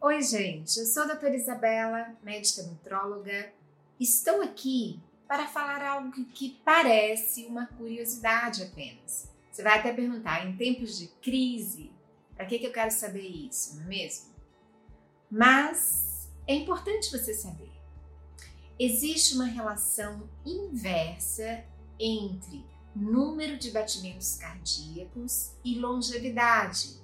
Oi, gente, eu sou a doutora Isabela, médica nutróloga. Estou aqui para falar algo que parece uma curiosidade apenas. Você vai até perguntar, em tempos de crise, para que, que eu quero saber isso, não é mesmo? Mas é importante você saber. Existe uma relação inversa entre número de batimentos cardíacos e longevidade.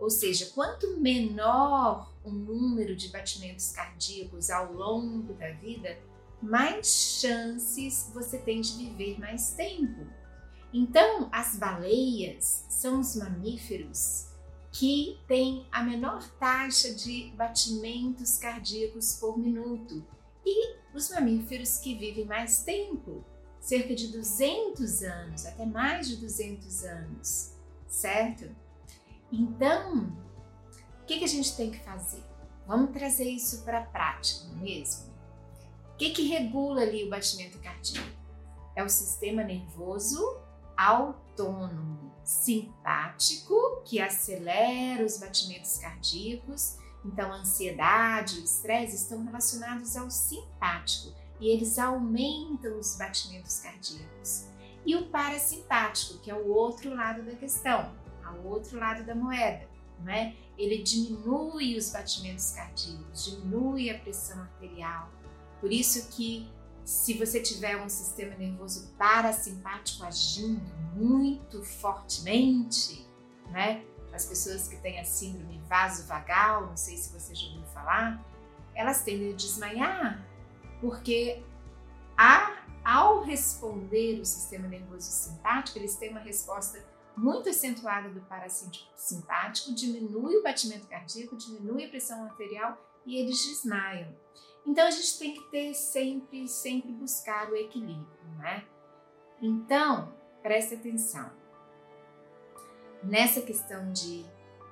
Ou seja, quanto menor o número de batimentos cardíacos ao longo da vida, mais chances você tem de viver mais tempo. Então, as baleias são os mamíferos que têm a menor taxa de batimentos cardíacos por minuto e os mamíferos que vivem mais tempo, cerca de 200 anos, até mais de 200 anos, certo? Então, o que, que a gente tem que fazer? Vamos trazer isso para a prática, não é mesmo? O que, que regula ali o batimento cardíaco? É o sistema nervoso autônomo, simpático, que acelera os batimentos cardíacos. Então, a ansiedade e o estresse estão relacionados ao simpático e eles aumentam os batimentos cardíacos. E o parasimpático, que é o outro lado da questão, ao outro lado da moeda, né? Ele diminui os batimentos cardíacos, diminui a pressão arterial. Por isso que se você tiver um sistema nervoso parasimpático agindo muito fortemente, né? As pessoas que têm a síndrome vasovagal, não sei se você já ouviu falar, elas tendem a desmaiar, porque a, ao responder o sistema nervoso simpático, eles têm uma resposta muito acentuada do parasimpático, diminui o batimento cardíaco, diminui a pressão arterial e eles desmaiam. Então a gente tem que ter sempre, sempre buscar o equilíbrio, né? Então, preste atenção. Nessa questão de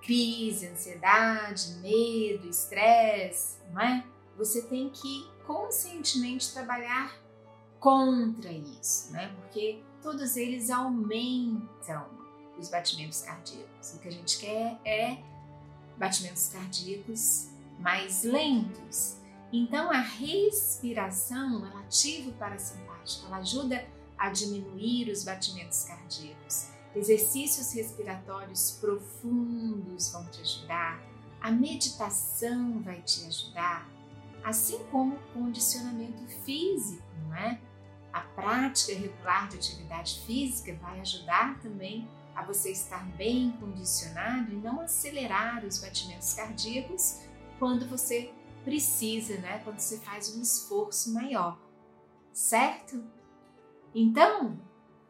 crise, ansiedade, medo, estresse, não é? Você tem que conscientemente trabalhar contra isso, né? Porque todos eles aumentam os batimentos cardíacos. O que a gente quer é batimentos cardíacos mais lentos. Então a respiração ela ativa o parasimpático, ela ajuda a diminuir os batimentos cardíacos. Exercícios respiratórios profundos vão te ajudar, a meditação vai te ajudar, assim como o condicionamento físico, não é? A prática regular de atividade física vai ajudar também a você estar bem condicionado e não acelerar os batimentos cardíacos quando você precisa, né? Quando você faz um esforço maior, certo? Então,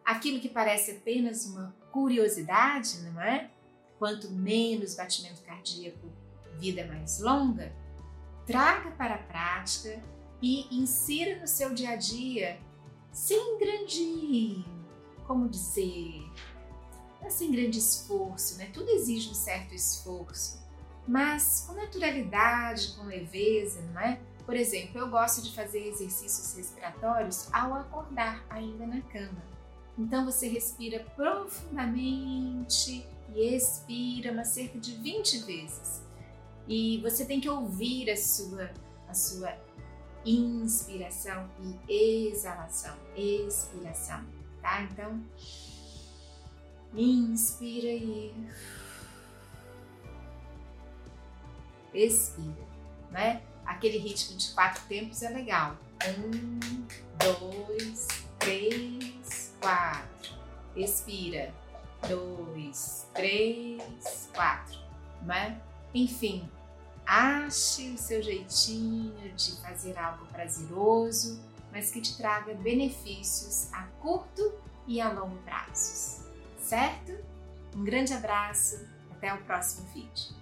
aquilo que parece apenas uma curiosidade, não é? Quanto menos batimento cardíaco, vida mais longa, traga para a prática e insira no seu dia a dia sem grande, como dizer, sem grande esforço, né? Tudo exige um certo esforço, mas com naturalidade, com leveza, não é? Por exemplo, eu gosto de fazer exercícios respiratórios ao acordar ainda na cama. Então você respira profundamente e expira uma cerca de 20 vezes. E você tem que ouvir a sua a sua inspiração e exalação, expiração, tá? Então, inspira e expira, né? Aquele ritmo de quatro tempos é legal. Um, dois, três, quatro. Expira. Dois, três, quatro. Né? Enfim, ache o seu jeitinho de fazer algo prazeroso, mas que te traga benefícios a curto e a longo prazos. Certo? Um grande abraço, até o próximo vídeo.